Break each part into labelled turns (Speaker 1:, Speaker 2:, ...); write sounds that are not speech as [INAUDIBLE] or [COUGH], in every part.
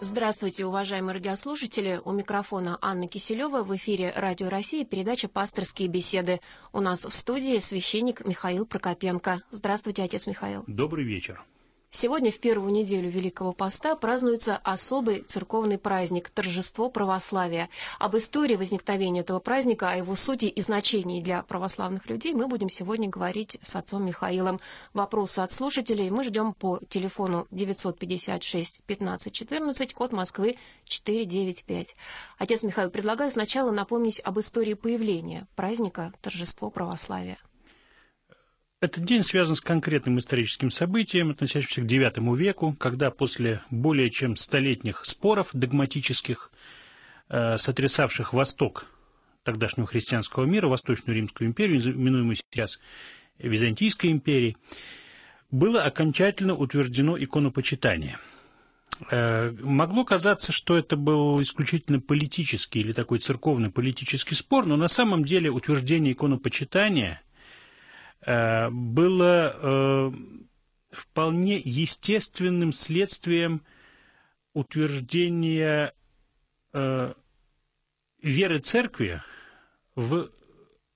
Speaker 1: Здравствуйте, уважаемые радиослушатели. У микрофона Анна Киселева. В эфире Радио России передача «Пасторские беседы». У нас в студии священник Михаил Прокопенко. Здравствуйте, отец Михаил.
Speaker 2: Добрый вечер.
Speaker 1: Сегодня, в первую неделю Великого Поста, празднуется особый церковный праздник – торжество православия. Об истории возникновения этого праздника, о его сути и значении для православных людей мы будем сегодня говорить с отцом Михаилом. Вопросы от слушателей мы ждем по телефону 956 15 14, код Москвы 495. Отец Михаил, предлагаю сначала напомнить об истории появления праздника торжество православия.
Speaker 2: Этот день связан с конкретным историческим событием, относящимся к IX веку, когда после более чем столетних споров догматических, э, сотрясавших Восток тогдашнего христианского мира, Восточную Римскую империю, именуемую сейчас Византийской империей, было окончательно утверждено иконопочитание. Э, могло казаться, что это был исключительно политический или такой церковный политический спор, но на самом деле утверждение иконопочитания – было э, вполне естественным следствием утверждения э, веры церкви в,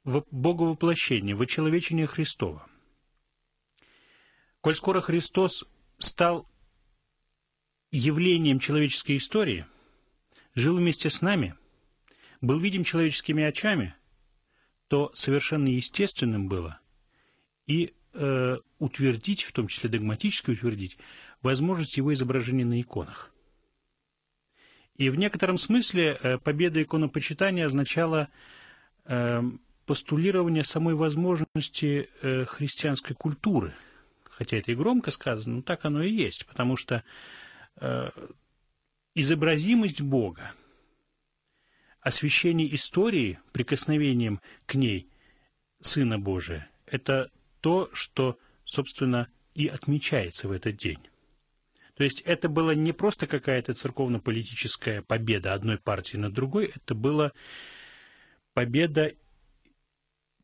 Speaker 2: в Боговоплощение, в очеловечение Христова. Коль скоро Христос стал явлением человеческой истории, жил вместе с нами, был видим человеческими очами, то совершенно естественным было и э, утвердить, в том числе догматически утвердить, возможность его изображения на иконах. И в некотором смысле э, победа иконопочитания означала э, постулирование самой возможности э, христианской культуры. Хотя это и громко сказано, но так оно и есть, потому что э, изобразимость Бога, освящение истории прикосновением к ней Сына Божия – это то, что, собственно, и отмечается в этот день. То есть это была не просто какая-то церковно-политическая победа одной партии над другой, это была победа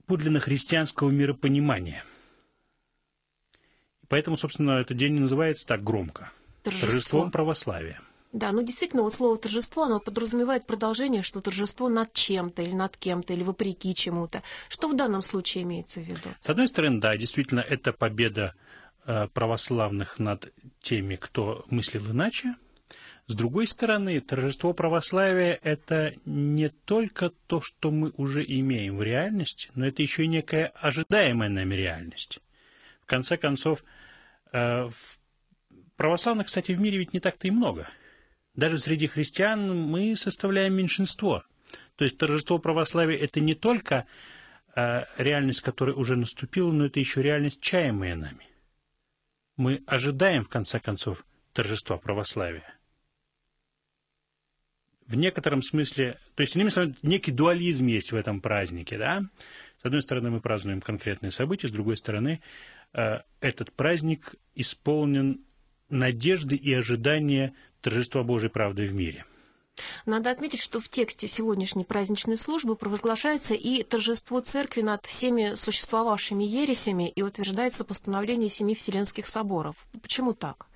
Speaker 2: подлинно христианского миропонимания. И поэтому, собственно, этот день называется так громко.
Speaker 1: Торжество.
Speaker 2: Торжеством православия.
Speaker 1: Да, ну действительно, вот слово торжество, оно подразумевает продолжение, что торжество над чем-то или над кем-то, или вопреки чему-то. Что в данном случае имеется в виду?
Speaker 2: С одной стороны, да, действительно, это победа э, православных над теми, кто мыслил иначе. С другой стороны, торжество православия – это не только то, что мы уже имеем в реальности, но это еще и некая ожидаемая нами реальность. В конце концов, э, православных, кстати, в мире ведь не так-то и много – даже среди христиан мы составляем меньшинство. То есть торжество православия – это не только э, реальность, которая уже наступила, но это еще реальность, чаемая нами. Мы ожидаем, в конце концов, торжества православия. В некотором смысле, то есть, иными словами, некий дуализм есть в этом празднике, да? С одной стороны, мы празднуем конкретные события, с другой стороны, э, этот праздник исполнен надежды и ожидания торжества Божьей правды в мире.
Speaker 1: Надо отметить, что в тексте сегодняшней праздничной службы провозглашается и торжество церкви над всеми существовавшими ересями и утверждается постановление семи Вселенских соборов. Почему так?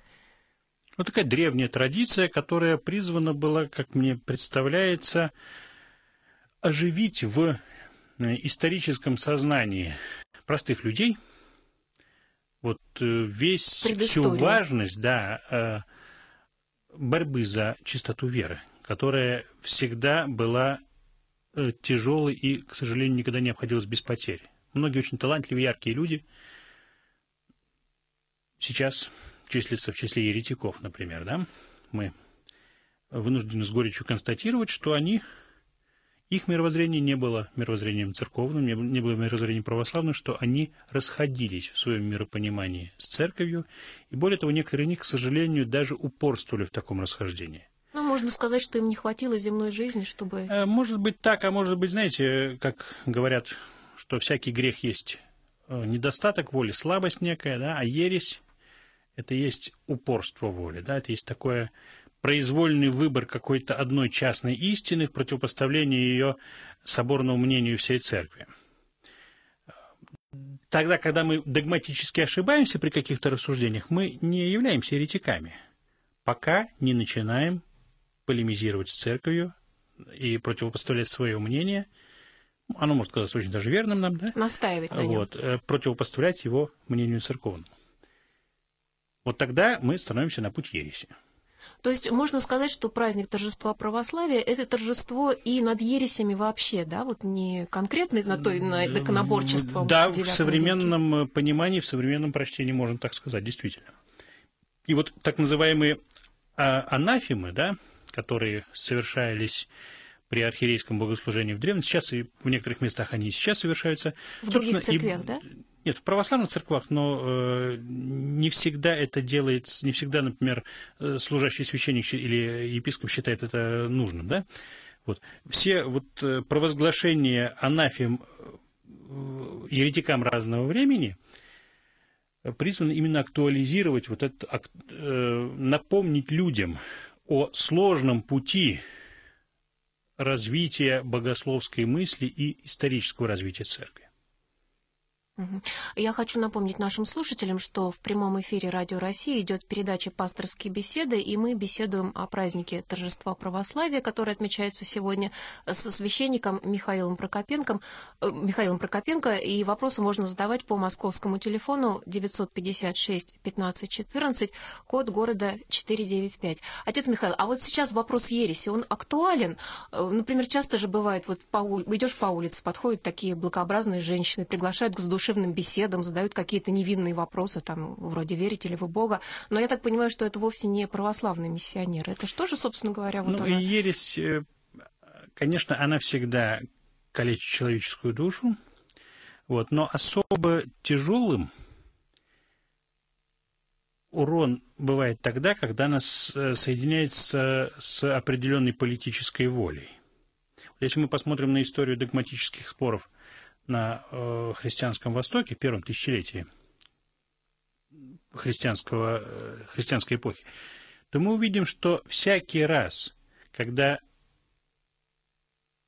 Speaker 2: Вот такая древняя традиция, которая призвана была, как мне представляется, оживить в э, историческом сознании простых людей вот э, весь всю важность, да, э, борьбы за чистоту веры, которая всегда была э, тяжелой и, к сожалению, никогда не обходилась без потерь. Многие очень талантливые, яркие люди сейчас числятся в числе еретиков, например, да? Мы вынуждены с горечью констатировать, что они их мировоззрение не было мировоззрением церковным, не было мировоззрением православным, что они расходились в своем миропонимании с церковью, и более того, некоторые из них, к сожалению, даже упорствовали в таком расхождении.
Speaker 1: Ну, можно сказать, что им не хватило земной жизни, чтобы...
Speaker 2: Э, может быть так, а может быть, знаете, как говорят, что всякий грех есть э, недостаток воли, слабость некая, да, а ересь – это есть упорство воли, да, это есть такое произвольный выбор какой-то одной частной истины в противопоставлении ее соборному мнению всей церкви. Тогда, когда мы догматически ошибаемся при каких-то рассуждениях, мы не являемся еретиками, пока не начинаем полемизировать с церковью и противопоставлять свое мнение. Оно может казаться очень даже верным нам, да?
Speaker 1: Настаивать на нем.
Speaker 2: Вот, э, противопоставлять его мнению церковному. Вот тогда мы становимся на путь ереси.
Speaker 1: То есть можно сказать, что праздник торжества православия – это торжество и над ересями вообще, да? Вот не конкретно на той, на иконоборчество.
Speaker 2: Да, в современном веке. понимании, в современном прочтении можно так сказать, действительно. И вот так называемые а, анафемы, да, которые совершались при архиерейском богослужении в древности, сейчас и в некоторых местах они и сейчас совершаются.
Speaker 1: В других церквях, и, да?
Speaker 2: Нет, в православных церквах, но э, не всегда это делается, не всегда, например, э, служащий священник или епископ считает это нужным, да? Вот. Все вот э, провозглашения анафем э, еретикам разного времени призваны именно актуализировать вот это, напомнить людям о сложном пути развития богословской мысли и исторического развития церкви.
Speaker 1: Я хочу напомнить нашим слушателям, что в прямом эфире Радио России идет передача «Пасторские беседы», и мы беседуем о празднике торжества православия, который отмечается сегодня со священником Михаилом Прокопенко. Э, Михаилом Прокопенко, и вопросы можно задавать по московскому телефону 956 15 14, код города 495. Отец Михаил, а вот сейчас вопрос ереси, он актуален? Э, например, часто же бывает, вот по, идешь по улице, подходят такие благообразные женщины, приглашают к сдушению душевным беседам, задают какие-то невинные вопросы, там, вроде «верите ли вы Бога?». Но я так понимаю, что это вовсе не православные миссионеры. Это что же, собственно говоря, вот
Speaker 2: ну,
Speaker 1: она...
Speaker 2: ересь, э, конечно, она всегда калечит человеческую душу, вот, но особо тяжелым урон бывает тогда, когда она э, соединяется с определенной политической волей. Если мы посмотрим на историю догматических споров на э, христианском Востоке, первом тысячелетии христианского, э, христианской эпохи, то мы увидим, что всякий раз, когда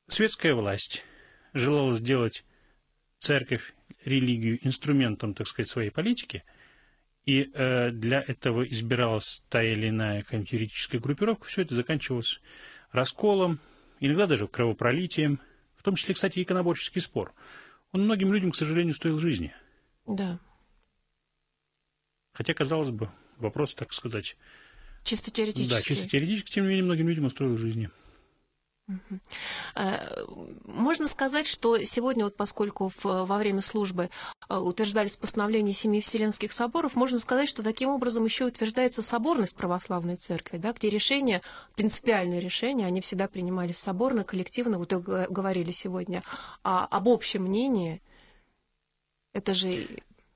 Speaker 2: светская власть желала сделать церковь, религию инструментом, так сказать, своей политики, и э, для этого избиралась та или иная контюрическая группировка, все это заканчивалось расколом, иногда даже кровопролитием, в том числе, кстати, иконоборческий спор – он многим людям, к сожалению, стоил жизни.
Speaker 1: Да.
Speaker 2: Хотя, казалось бы, вопрос, так сказать...
Speaker 1: Чисто теоретически.
Speaker 2: Да, чисто теоретически, тем не менее, многим людям он стоил жизни.
Speaker 1: Э, можно сказать, что сегодня, вот поскольку в, во время службы э, утверждались постановления семи Вселенских соборов, можно сказать, что таким образом еще утверждается соборность православной церкви, да, где решения, принципиальные решения, они всегда принимались соборно, коллективно, вот говорили сегодня, а об общем мнении, это же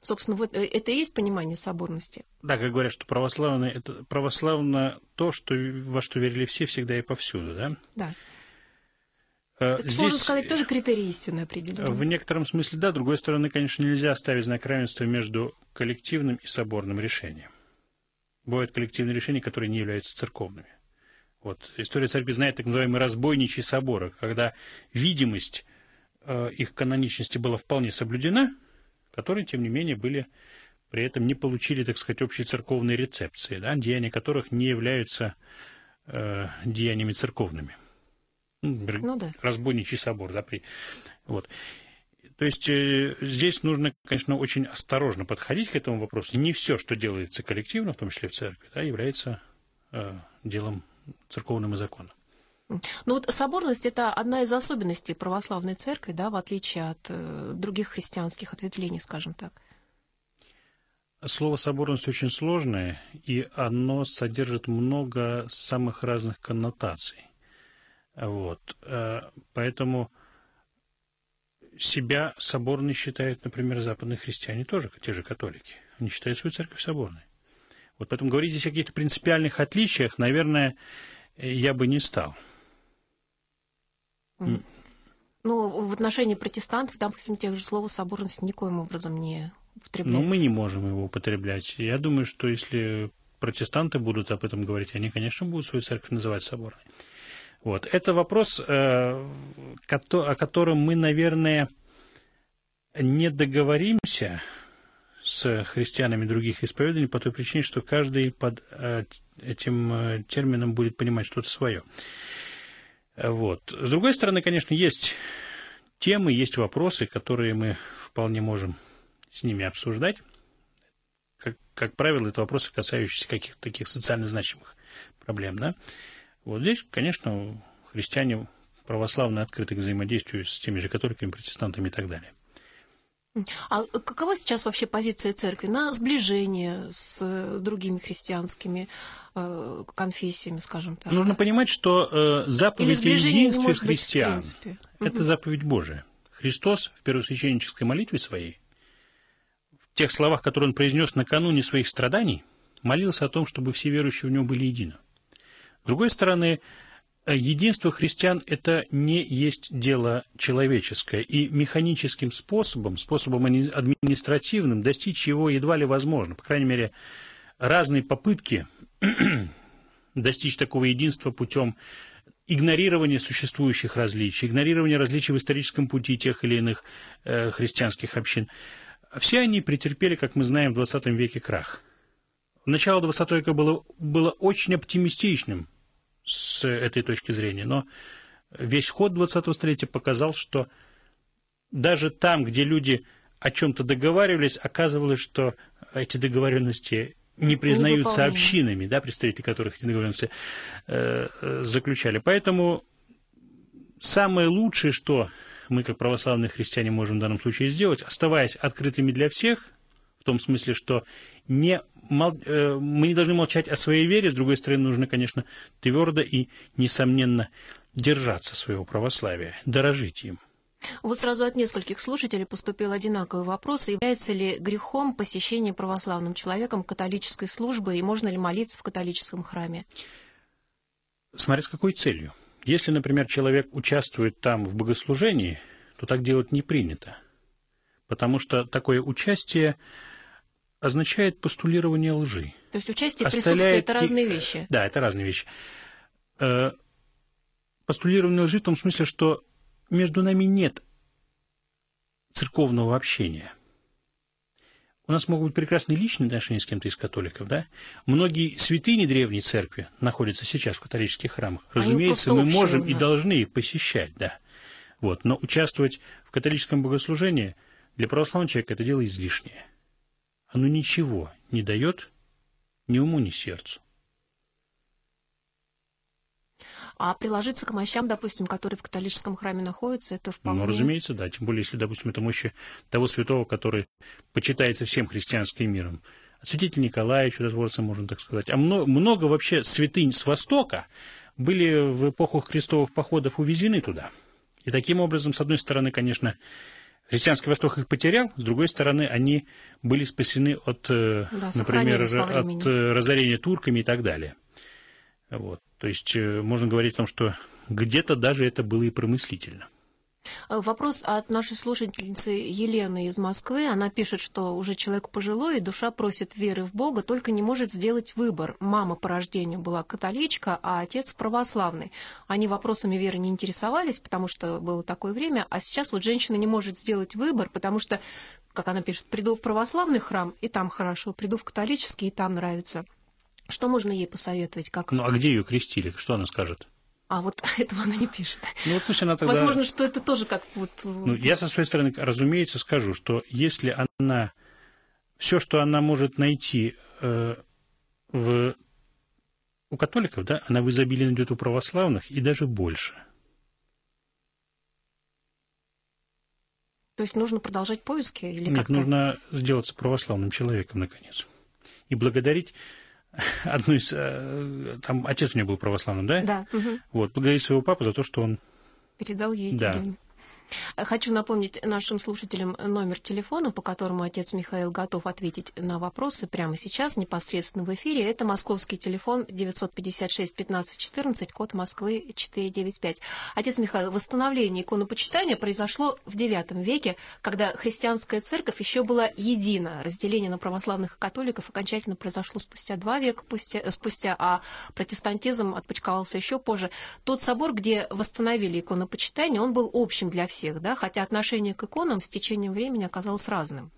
Speaker 1: Собственно, вот э, это и есть понимание соборности.
Speaker 2: Да, как говорят, что православное это православно то, что, во что верили все всегда и повсюду, да?
Speaker 1: Да. Э, Это, Здесь, можно сказать, тоже критерий истины определенный.
Speaker 2: В некотором смысле, да. С другой стороны, конечно, нельзя ставить знак равенства между коллективным и соборным решением. Бывают коллективные решения, которые не являются церковными. Вот. История церкви знает так называемые разбойничьи соборы, когда видимость э, их каноничности была вполне соблюдена, которые, тем не менее, были при этом не получили, так сказать, общей церковной рецепции, да, деяния которых не являются э, деяниями церковными ну, да. разбойничий собор, да, при, вот. То есть э, здесь нужно, конечно, очень осторожно подходить к этому вопросу. Не все, что делается коллективно, в том числе в церкви, да, является э, делом церковным и законным.
Speaker 1: Ну вот соборность это одна из особенностей православной церкви, да, в отличие от э, других христианских ответвлений, скажем так.
Speaker 2: Слово соборность очень сложное, и оно содержит много самых разных коннотаций. Вот. Э, поэтому себя соборной считают, например, западные христиане тоже, те же католики. Они считают свою церковь соборной. Вот поэтому говорить здесь о каких-то принципиальных отличиях, наверное, я бы не стал.
Speaker 1: Ну, в отношении протестантов, допустим, тех же слова соборность никоим образом не употребляется.
Speaker 2: Ну, мы не можем его употреблять. Я думаю, что если протестанты будут об этом говорить, они, конечно, будут свою церковь называть соборной. Вот. Это вопрос, э, о котором мы, наверное, не договоримся с христианами других исповеданий по той причине, что каждый под э, этим э, термином будет понимать что-то свое. Вот. С другой стороны, конечно, есть темы, есть вопросы, которые мы вполне можем с ними обсуждать. Как, как правило, это вопросы, касающиеся каких-то таких социально значимых проблем. Да? Вот здесь, конечно, христиане православные открыты к взаимодействию с теми же католиками, протестантами и так далее.
Speaker 1: А какова сейчас вообще позиция церкви на сближение с э, другими христианскими э, конфессиями, скажем так?
Speaker 2: Нужно понимать, что э, заповедь о единстве христиан – это угу. заповедь Божия. Христос в первосвященнической молитве своей, в тех словах, которые он произнес накануне своих страданий, молился о том, чтобы все верующие в него были едины. Другой стороны, Э, единство христиан – это не есть дело человеческое, и механическим способом, способом административным достичь его едва ли возможно. По крайней мере, разные попытки [CLEARS THROAT] достичь такого единства путем игнорирования существующих различий, игнорирования различий в историческом пути тех или иных э, христианских общин, все они претерпели, как мы знаем, в XX веке крах. Начало XX века было, было очень оптимистичным – с этой точки зрения. Но весь ход 20-го столетия показал, что даже там, где люди о чем-то договаривались, оказывалось, что эти договоренности не признаются общинами, да, представители которых эти договоренности э, э, заключали. Поэтому самое лучшее, что мы, как православные христиане, можем в данном случае сделать, оставаясь открытыми для всех, в том смысле, что не Э, мы не должны молчать о своей вере, с другой стороны, нужно, конечно, твердо и, несомненно, держаться своего православия, дорожить им.
Speaker 1: Вот сразу от нескольких слушателей поступил одинаковый вопрос. Является ли грехом посещение православным человеком католической службы и можно ли молиться в католическом храме?
Speaker 2: Смотря с какой целью. Если, например, человек участвует там в богослужении, то так делать не принято. Потому что такое участие означает постулирование лжи.
Speaker 1: То есть участие и присутствие – это разные вещи?
Speaker 2: Да, это разные вещи. Э, постулирование лжи в том смысле, что между нами нет церковного общения. У нас могут быть прекрасные личные отношения с кем-то из католиков, да? Многие святыни древней церкви находятся сейчас в католических храмах. Разумеется, мы можем и должны их посещать, да. Вот. Но участвовать в католическом богослужении для православного человека это дело излишнее оно ничего не дает ни уму, ни сердцу.
Speaker 1: А приложиться к мощам, допустим, которые в католическом храме находятся, это вполне...
Speaker 2: Ну, разумеется, да. Тем более, если, допустим, это мощи того святого, который почитается всем христианским миром. Святитель Николая чудотворца, можно так сказать. А много, много вообще святынь с Востока были в эпоху крестовых походов увезены туда. И таким образом, с одной стороны, конечно, Христианский Восток их потерял, с другой стороны, они были спасены от, э, да, например, от э, разорения турками и так далее. Вот. То есть э, можно говорить о том, что где-то даже это было и промыслительно.
Speaker 1: Э, вопрос от нашей слушательницы Елены из Москвы. Она пишет, что уже человек пожилой, и душа просит веры в Бога, только не может сделать выбор. Мама по рождению была католичка, а отец православный. Они вопросами веры не интересовались, потому что было такое время, а сейчас вот женщина не может сделать выбор, потому что, как она пишет, приду в православный храм, и там хорошо, приду в католический, и там нравится. Что можно ей посоветовать? Как...
Speaker 2: Ну, а где ее крестили? Что она скажет?
Speaker 1: А вот [LAUGHS] этого она не пишет.
Speaker 2: Ну, вот пусть она тогда...
Speaker 1: Возможно, что это тоже как вот...
Speaker 2: Ну, я со своей стороны, разумеется, скажу, что если она... Все, что она может найти э, в... у католиков, да, она в изобилии найдет у православных и даже больше.
Speaker 1: То есть нужно продолжать поиски? Или
Speaker 2: Нет, нужно сделаться православным человеком, наконец. И благодарить [LAUGHS] одну из... Э, там отец у нее был православным, да?
Speaker 1: Да. Угу.
Speaker 2: Вот, благодарить своего папу за то, что он...
Speaker 1: Передал ей да. гены. Хочу напомнить нашим слушателям номер телефона, по которому отец Михаил готов ответить на вопросы прямо сейчас, непосредственно в эфире. Это московский телефон 956 15 14, код Москвы 495. Отец Михаил, восстановление иконопочитания произошло в IX веке, когда христианская церковь еще была едина. Разделение на православных и католиков окончательно произошло спустя два века спустя, а протестантизм отпочковался еще позже. Тот собор, где восстановили иконопочитание, он был общим для всех всех, да, хотя отношение к иконам с течением времени оказалось разным.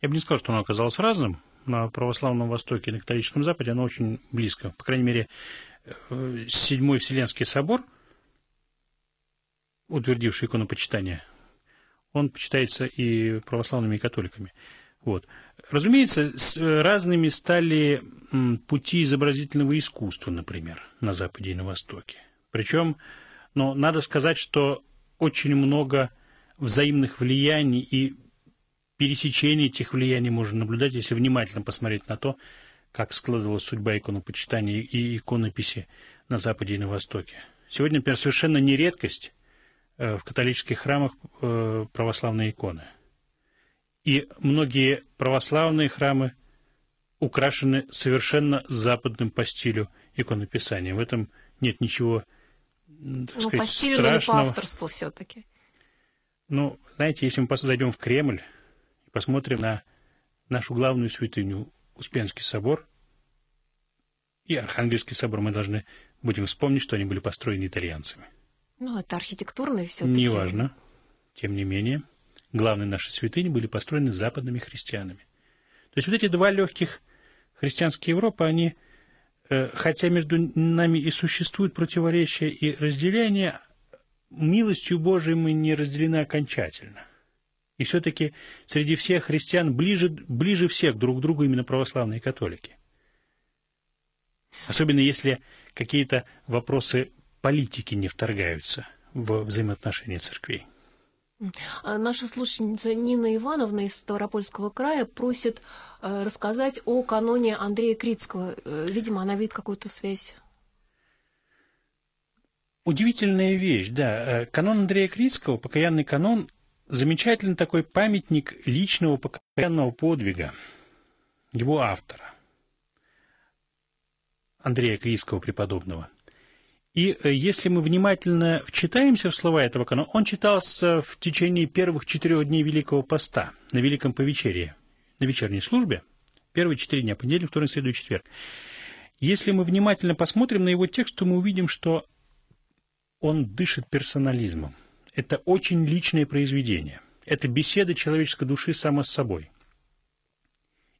Speaker 2: Я бы не сказал, что оно оказалось разным. На православном Востоке и на католическом Западе оно очень близко. По крайней мере, э, Седьмой Вселенский собор, утвердивший иконопочитание, он почитается и православными, и католиками. Вот. Разумеется, с разными стали пути изобразительного искусства, например, на Западе и на Востоке. Причем, но надо сказать, что очень много взаимных влияний и пересечений этих влияний можно наблюдать, если внимательно посмотреть на то, как складывалась судьба иконопочитания и иконописи на Западе и на Востоке. Сегодня, например, совершенно не редкость э, в католических храмах э, православные иконы. И многие православные храмы украшены совершенно западным по стилю иконописанием. В этом нет ничего так
Speaker 1: ну,
Speaker 2: сказать, страшного.
Speaker 1: но не по авторству все-таки.
Speaker 2: Ну, знаете, если мы зайдем в Кремль и посмотрим на нашу главную святыню, Успенский собор и Архангельский собор, мы должны будем вспомнить, что они были построены итальянцами.
Speaker 1: Ну, это архитектурные все-таки.
Speaker 2: Неважно. Тем не менее, главные наши святыни были построены западными христианами. То есть вот эти два легких христианские Европы, они, хотя между нами и существуют противоречия и разделения, милостью Божией мы не разделены окончательно. И все-таки среди всех христиан ближе, ближе всех друг к другу именно православные католики. Особенно если какие-то вопросы политики не вторгаются в взаимоотношения церквей.
Speaker 1: А наша слушательница Нина Ивановна из Ставропольского края просит э, рассказать о каноне Андрея Критского. Э, видимо, она видит какую-то связь.
Speaker 2: Удивительная вещь, да. Э, канон Андрея Критского, покаянный канон, замечательный такой памятник личного покаянного подвига его автора, Андрея Критского преподобного – и э, если мы внимательно вчитаемся в слова этого канона, он читался в течение первых четырех дней Великого Поста на Великом Повечерии, на вечерней службе, первые четыре дня, понедельник, вторник, среду и четверг. Если мы внимательно посмотрим на его текст, то мы увидим, что он дышит персонализмом. Это очень личное произведение. Это беседа человеческой души само с собой.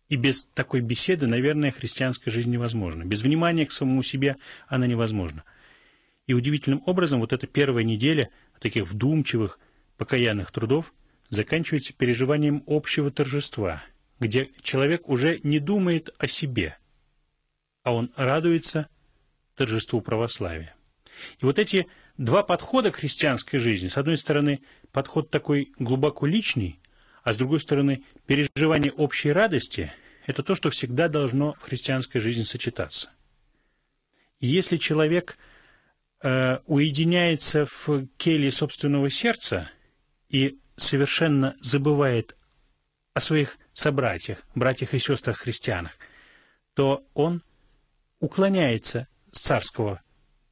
Speaker 2: И без такой беседы, наверное, христианская жизнь невозможна. Без внимания к самому себе она невозможна. И удивительным образом вот эта первая неделя таких вдумчивых, покаянных трудов заканчивается переживанием общего торжества, где человек уже не думает о себе, а он радуется торжеству православия. И вот эти два подхода к христианской жизни, с одной стороны, подход такой глубоко личный, а с другой стороны, переживание общей радости – это то, что всегда должно в христианской жизни сочетаться. И если человек – уединяется в келье собственного сердца и совершенно забывает о своих собратьях, братьях и сестрах христианах, то он уклоняется с царского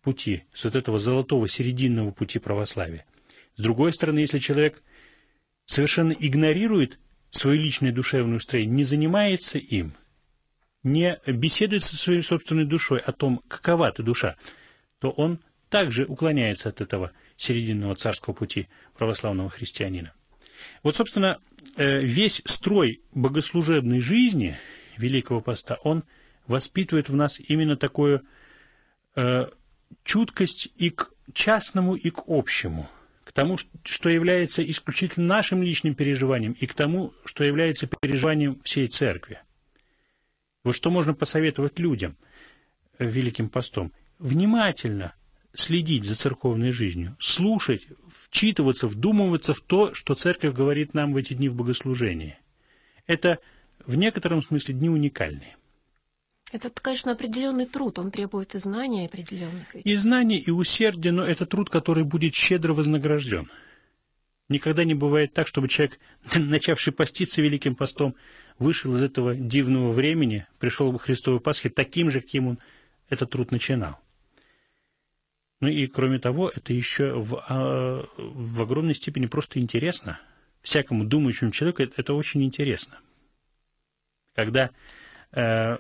Speaker 2: пути, с вот этого золотого серединного пути православия. С другой стороны, если человек совершенно игнорирует свое личное душевное устроение, не занимается им, не беседует со своей собственной душой о том, какова ты душа, то он также уклоняется от этого серединного царского пути православного христианина. Вот, собственно, э, весь строй богослужебной жизни Великого Поста, он воспитывает в нас именно такую э, чуткость и к частному, и к общему, к тому, что является исключительно нашим личным переживанием, и к тому, что является переживанием всей церкви. Вот что можно посоветовать людям Великим Постом? Внимательно следить за церковной жизнью, слушать, вчитываться, вдумываться в то, что церковь говорит нам в эти дни в богослужении. Это в некотором смысле дни уникальные.
Speaker 1: Это, конечно, определенный труд, он требует и знаний определенных.
Speaker 2: И знаний, и усердия, но это труд, который будет щедро вознагражден. Никогда не бывает так, чтобы человек, [LAUGHS] начавший поститься Великим постом, вышел из этого дивного времени, пришел к Христовой Пасхе таким же, каким он этот труд начинал. Ну и кроме того, это еще в, а, в огромной степени просто интересно. Всякому думающему человеку это, очень интересно. Когда э,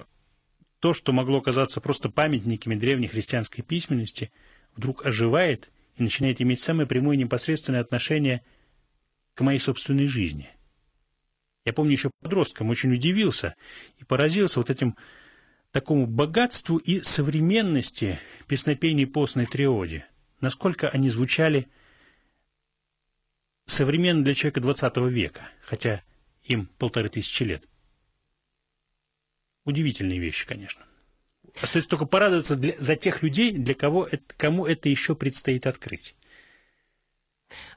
Speaker 2: то, что могло казаться просто памятниками древней христианской письменности, вдруг оживает и начинает иметь самое прямое непосредственное отношение к моей собственной жизни. Я помню еще подростком очень удивился и поразился вот этим такому богатству и современности песнопений постной триоди. Насколько они звучали современно для человека 20 века, хотя им полторы тысячи лет. Удивительные вещи, конечно. Остается только порадоваться для, за тех людей, для кого это, кому это еще предстоит открыть.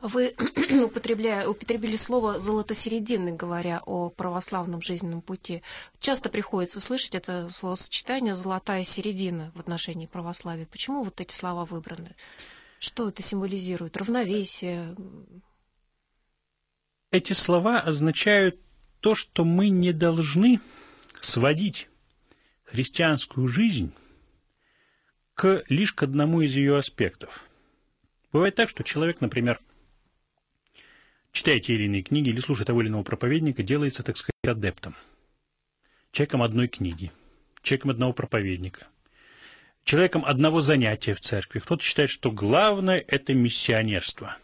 Speaker 1: Вы [CLEARS THROAT] употребляя, употребили слово «золотосерединный», говоря о православном жизненном пути. Часто приходится слышать это словосочетание «золотая середина» в отношении православия. Почему вот эти слова выбраны? Что это символизирует? Равновесие?
Speaker 2: Эти слова означают то, что мы не должны сводить христианскую жизнь к лишь к одному из ее аспектов – Бывает так, что человек, например, читая те или иные книги или слушая того или иного проповедника, делается, так сказать, адептом. Человеком одной книги, человеком одного проповедника, человеком одного занятия в церкви. Кто-то считает, что главное – это миссионерство.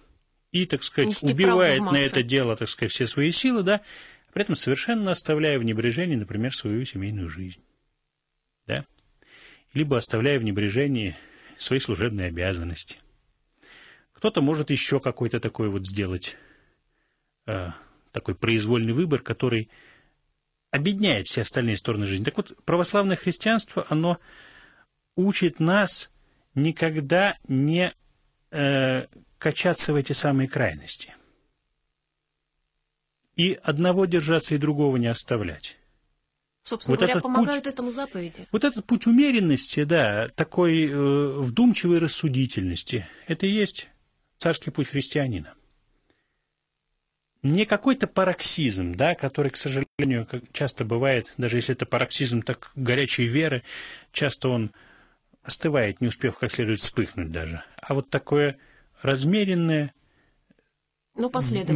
Speaker 2: И, так сказать, Нести убивает на это дело, так сказать, все свои силы, да, при этом совершенно оставляя в небрежении, например, свою семейную жизнь. Да? Либо оставляя в небрежении свои служебные обязанности. Кто-то может еще какой-то такой вот сделать э, такой произвольный выбор, который объединяет все остальные стороны жизни. Так вот, православное христианство, оно учит нас никогда не э, качаться в эти самые крайности. И одного держаться, и другого не оставлять.
Speaker 1: Собственно вот говоря, помогают путь, этому заповеди.
Speaker 2: Вот этот путь умеренности, да, такой э, вдумчивой рассудительности, это и есть царский путь христианина. Не какой-то пароксизм, да, который, к сожалению, как часто бывает, даже если это пароксизм так горячей веры, часто он остывает, не успев как следует вспыхнуть даже. А вот такое размеренное,
Speaker 1: ну,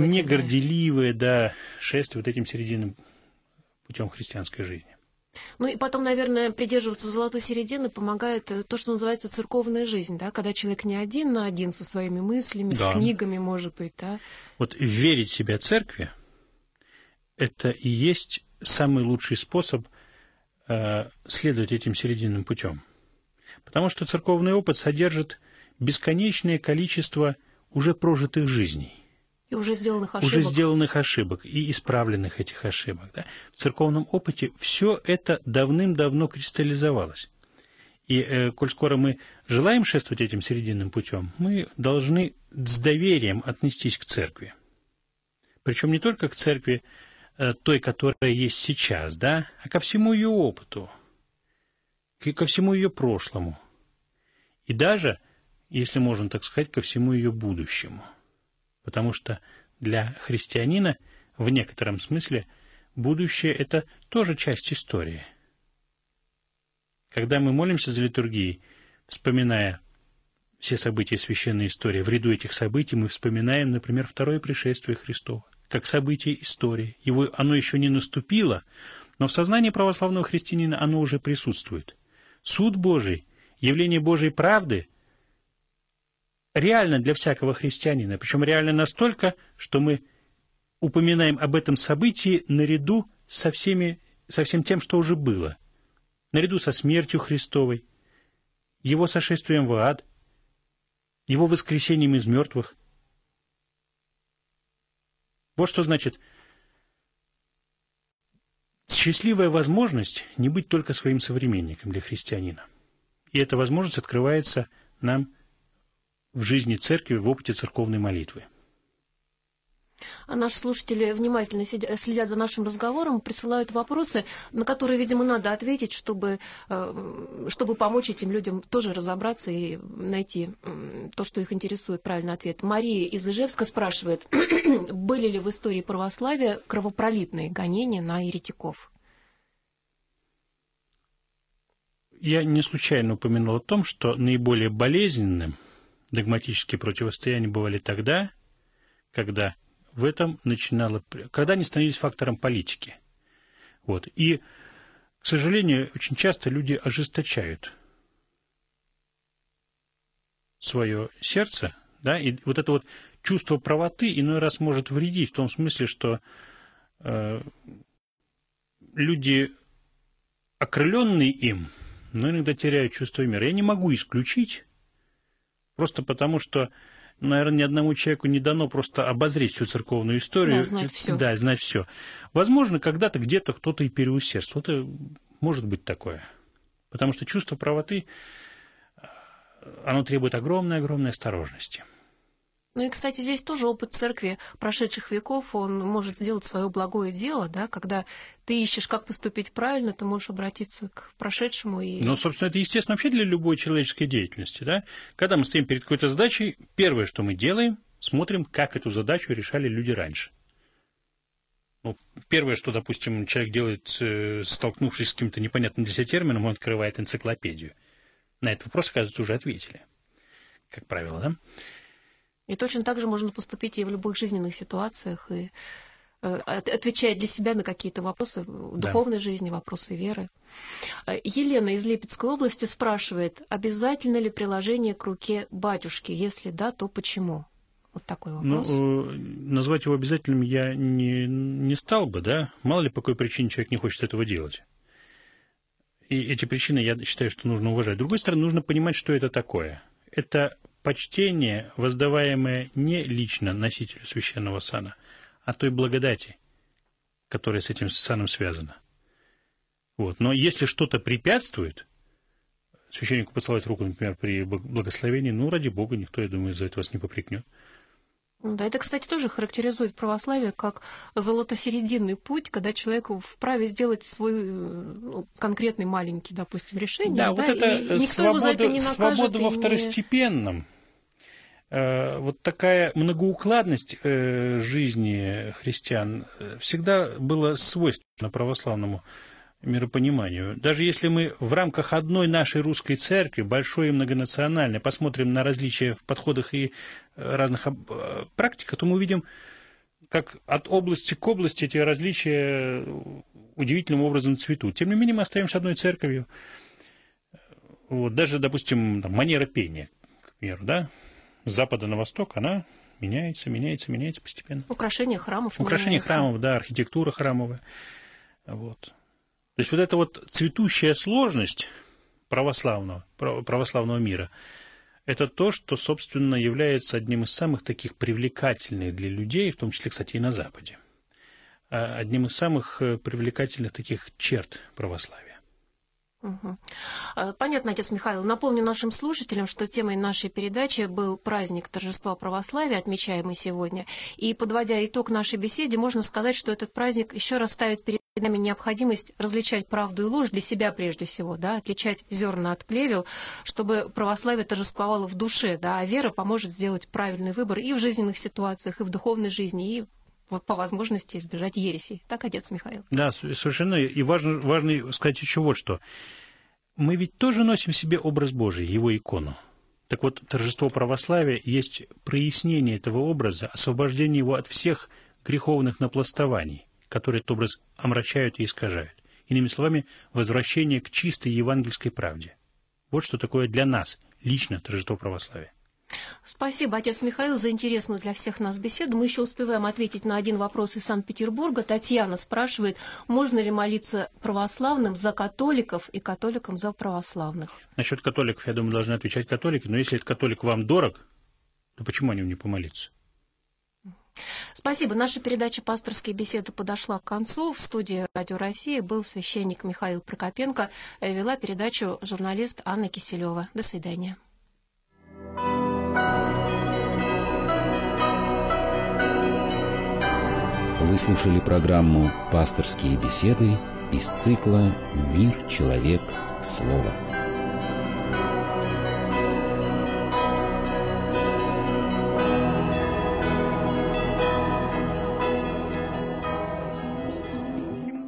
Speaker 2: негорделивое, да, шествие вот этим серединным путем христианской жизни.
Speaker 1: Ну и потом, наверное, придерживаться золотой середины помогает э, то, что называется церковная жизнь, да, когда человек не один на один со своими мыслями, да. с книгами, может быть, да.
Speaker 2: Вот верить себя церкви – это и есть самый лучший способ э, следовать этим серединным путем. Потому что церковный опыт содержит бесконечное количество уже прожитых жизней.
Speaker 1: И уже сделанных ошибок.
Speaker 2: Уже сделанных ошибок и исправленных этих ошибок. Да? В церковном опыте все это давным-давно кристаллизовалось. И э, коль скоро мы желаем шествовать этим серединным путем, мы должны с доверием отнестись к церкви. Причем не только к церкви э, той, которая есть сейчас, да, а ко всему ее опыту, ко всему ее прошлому. И даже, если можно так сказать, ко всему ее будущему – потому что для христианина в некотором смысле будущее – это тоже часть истории. Когда мы молимся за литургией, вспоминая все события священной истории, в ряду этих событий мы вспоминаем, например, второе пришествие Христова, как событие истории. Его, оно еще не наступило, но в сознании православного христианина оно уже присутствует. Суд Божий, явление Божьей правды реально для всякого христианина, причем реально настолько, что мы упоминаем об этом событии наряду со, всеми, со всем тем, что уже было, наряду со смертью Христовой, его сошествием в ад, его воскресением из мертвых. Вот что значит счастливая возможность не быть только своим современником для христианина. И эта возможность открывается нам в жизни церкви, в опыте церковной молитвы.
Speaker 1: А наши слушатели внимательно следят за нашим разговором, присылают вопросы, на которые, видимо, надо ответить, чтобы, э, чтобы помочь этим людям тоже разобраться и найти то, что их интересует, правильный ответ. Мария из Ижевска спрашивает, [CLEARS THROAT] были ли в истории православия кровопролитные гонения на еретиков?
Speaker 2: Я не случайно упомянул о том, что наиболее болезненным – догматические противостояния бывали тогда, когда в этом начинало, когда они становились фактором политики. Вот. И, к сожалению, очень часто люди ожесточают свое сердце, да, и вот это вот чувство правоты иной раз может вредить в том смысле, что э, люди, окрыленные им, но иногда теряют чувство мира. Я не могу исключить, просто потому что, наверное, ни одному человеку не дано просто обозреть всю церковную историю.
Speaker 1: Да, знать все.
Speaker 2: Да, знать все. Возможно, когда-то где-то кто-то и переусердствовал. Это может быть такое. Потому что чувство правоты, оно требует огромной-огромной осторожности.
Speaker 1: Ну и, кстати, здесь тоже опыт церкви прошедших веков, он может сделать свое благое дело, да, когда ты ищешь, как поступить правильно, ты можешь обратиться к прошедшему и...
Speaker 2: Ну, собственно, это естественно вообще для любой человеческой деятельности, да. Когда мы стоим перед какой-то задачей, первое, что мы делаем, смотрим, как эту задачу решали люди раньше. Ну, первое, что, допустим, человек делает, э, столкнувшись с каким-то непонятным для себя термином, он открывает энциклопедию. На этот вопрос, оказывается, уже ответили, как правило, да?
Speaker 1: И точно так же можно поступить и в любых жизненных ситуациях, и э, отвечать для себя на какие-то вопросы в духовной да. жизни, вопросы веры. Э, Елена из Липецкой области спрашивает, обязательно ли приложение к руке батюшки? Если да, то почему? Вот такой вопрос.
Speaker 2: Ну, э, назвать его обязательным я не, не стал бы, да? Мало ли по какой причине человек не хочет этого делать. И эти причины я считаю, что нужно уважать. С другой стороны, нужно понимать, что это такое. Это почтение, воздаваемое не лично носителю священного сана, а той благодати, которая с этим саном связана. Вот. Но если что-то препятствует, священнику поцеловать руку, например, при благословении, ну, ради Бога, никто, я думаю, за это вас не попрекнет.
Speaker 1: Да, это, кстати, тоже характеризует православие как золотосерединный путь, когда человек вправе сделать свой ну, конкретный маленький, допустим, решение.
Speaker 2: Да, да вот это и, и свобода, это не свобода во второстепенном. Э, вот такая многоукладность э, жизни христиан э, всегда была свойственна православному миропониманию. Даже если мы в рамках одной нашей русской церкви, большой и многонациональной, посмотрим на различия в подходах и э, разных э, практиках, то мы увидим, как от области к области эти различия удивительным образом цветут. Тем не менее, мы остаемся одной церковью. Вот, даже, допустим, там, манера пения, к примеру, да, с запада на восток, она меняется, меняется, меняется постепенно.
Speaker 1: Украшение храмов
Speaker 2: Украшение меняется. храмов, да, архитектура храмовая. Вот. То есть вот эта вот цветущая сложность православного, православного мира, это то, что, собственно, является одним из самых таких привлекательных для людей, в том числе, кстати, и на Западе, а одним из самых э, привлекательных таких черт православия.
Speaker 1: Угу. Понятно, отец Михаил. Напомню нашим слушателям, что темой нашей передачи был праздник торжества православия, отмечаемый сегодня. И, подводя итог нашей беседе, можно сказать, что этот праздник еще раз ставит перед нами необходимость различать правду и ложь для себя прежде всего, да, отличать зерна от плевел, чтобы православие торжествовало в душе, да, а вера поможет сделать правильный выбор и в жизненных ситуациях, и в духовной жизни, и по возможности избежать ереси. Так, отец Михаил?
Speaker 2: Да, совершенно. И важно, важно сказать еще вот что. Мы ведь тоже носим в себе образ Божий, его икону. Так вот, торжество православия есть прояснение этого образа, освобождение его от всех греховных напластований, которые этот образ омрачают и искажают. Иными словами, возвращение к чистой евангельской правде. Вот что такое для нас лично торжество православия.
Speaker 1: Спасибо, отец Михаил, за интересную для всех нас беседу. Мы еще успеваем ответить на один вопрос из Санкт-Петербурга. Татьяна спрашивает, можно ли молиться православным за католиков и католикам за православных?
Speaker 2: Насчет католиков, я думаю, должны отвечать католики, но если этот католик вам дорог, то почему о нем не помолиться?
Speaker 1: Спасибо. Наша передача «Пасторские беседы» подошла к концу. В студии «Радио России» был священник Михаил Прокопенко. Вела передачу журналист Анна Киселева. До свидания.
Speaker 3: Вы слушали программу «Пасторские беседы» из цикла «Мир, человек, слово».